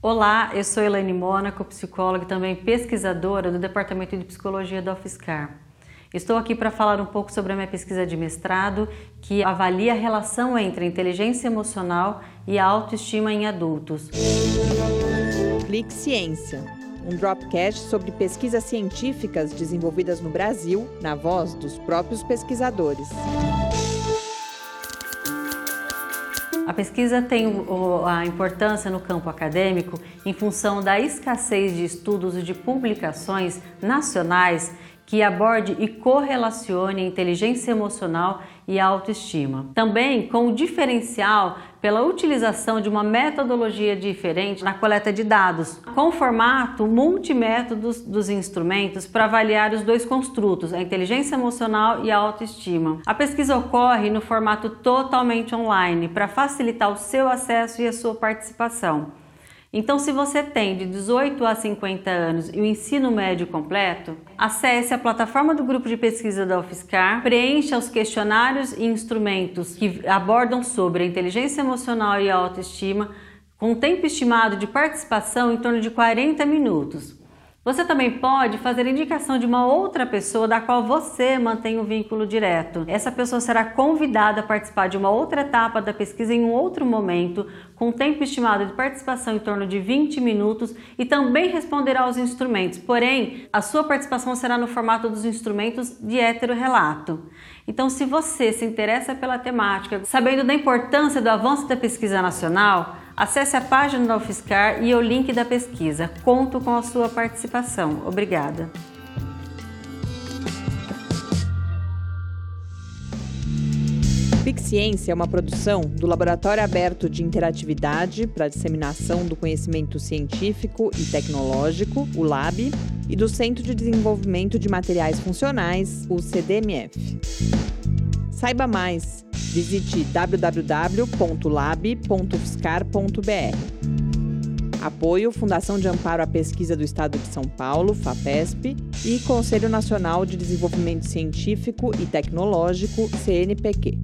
Olá, eu sou Elaine Mônaco, psicóloga e também pesquisadora do Departamento de Psicologia da UFSCar. Estou aqui para falar um pouco sobre a minha pesquisa de mestrado, que avalia a relação entre inteligência emocional e a autoestima em adultos. Clique Ciência, um dropcast sobre pesquisas científicas desenvolvidas no Brasil, na voz dos próprios pesquisadores. A pesquisa tem a importância no campo acadêmico em função da escassez de estudos e de publicações nacionais que aborde e correlacione inteligência emocional e autoestima. Também com o diferencial pela utilização de uma metodologia diferente na coleta de dados, com formato multimétodos dos instrumentos para avaliar os dois construtos, a inteligência emocional e a autoestima. A pesquisa ocorre no formato totalmente online para facilitar o seu acesso e a sua participação. Então, se você tem de 18 a 50 anos e o ensino médio completo, acesse a plataforma do grupo de pesquisa da UFSCar, preencha os questionários e instrumentos que abordam sobre a inteligência emocional e a autoestima, com tempo estimado de participação em torno de 40 minutos. Você também pode fazer indicação de uma outra pessoa da qual você mantém um vínculo direto. Essa pessoa será convidada a participar de uma outra etapa da pesquisa em um outro momento, com tempo estimado de participação em torno de 20 minutos e também responderá aos instrumentos. Porém, a sua participação será no formato dos instrumentos de heterorelato. Então, se você se interessa pela temática, sabendo da importância do avanço da pesquisa nacional, Acesse a página da UFSCar e o link da pesquisa. Conto com a sua participação. Obrigada. Ciência é uma produção do Laboratório Aberto de Interatividade para a Disseminação do Conhecimento Científico e Tecnológico, o LAB, e do Centro de Desenvolvimento de Materiais Funcionais, o CDMF. Saiba mais Visite www.lab.fiscar.br. Apoio Fundação de Amparo à Pesquisa do Estado de São Paulo, FAPESP, e Conselho Nacional de Desenvolvimento Científico e Tecnológico, CNPq.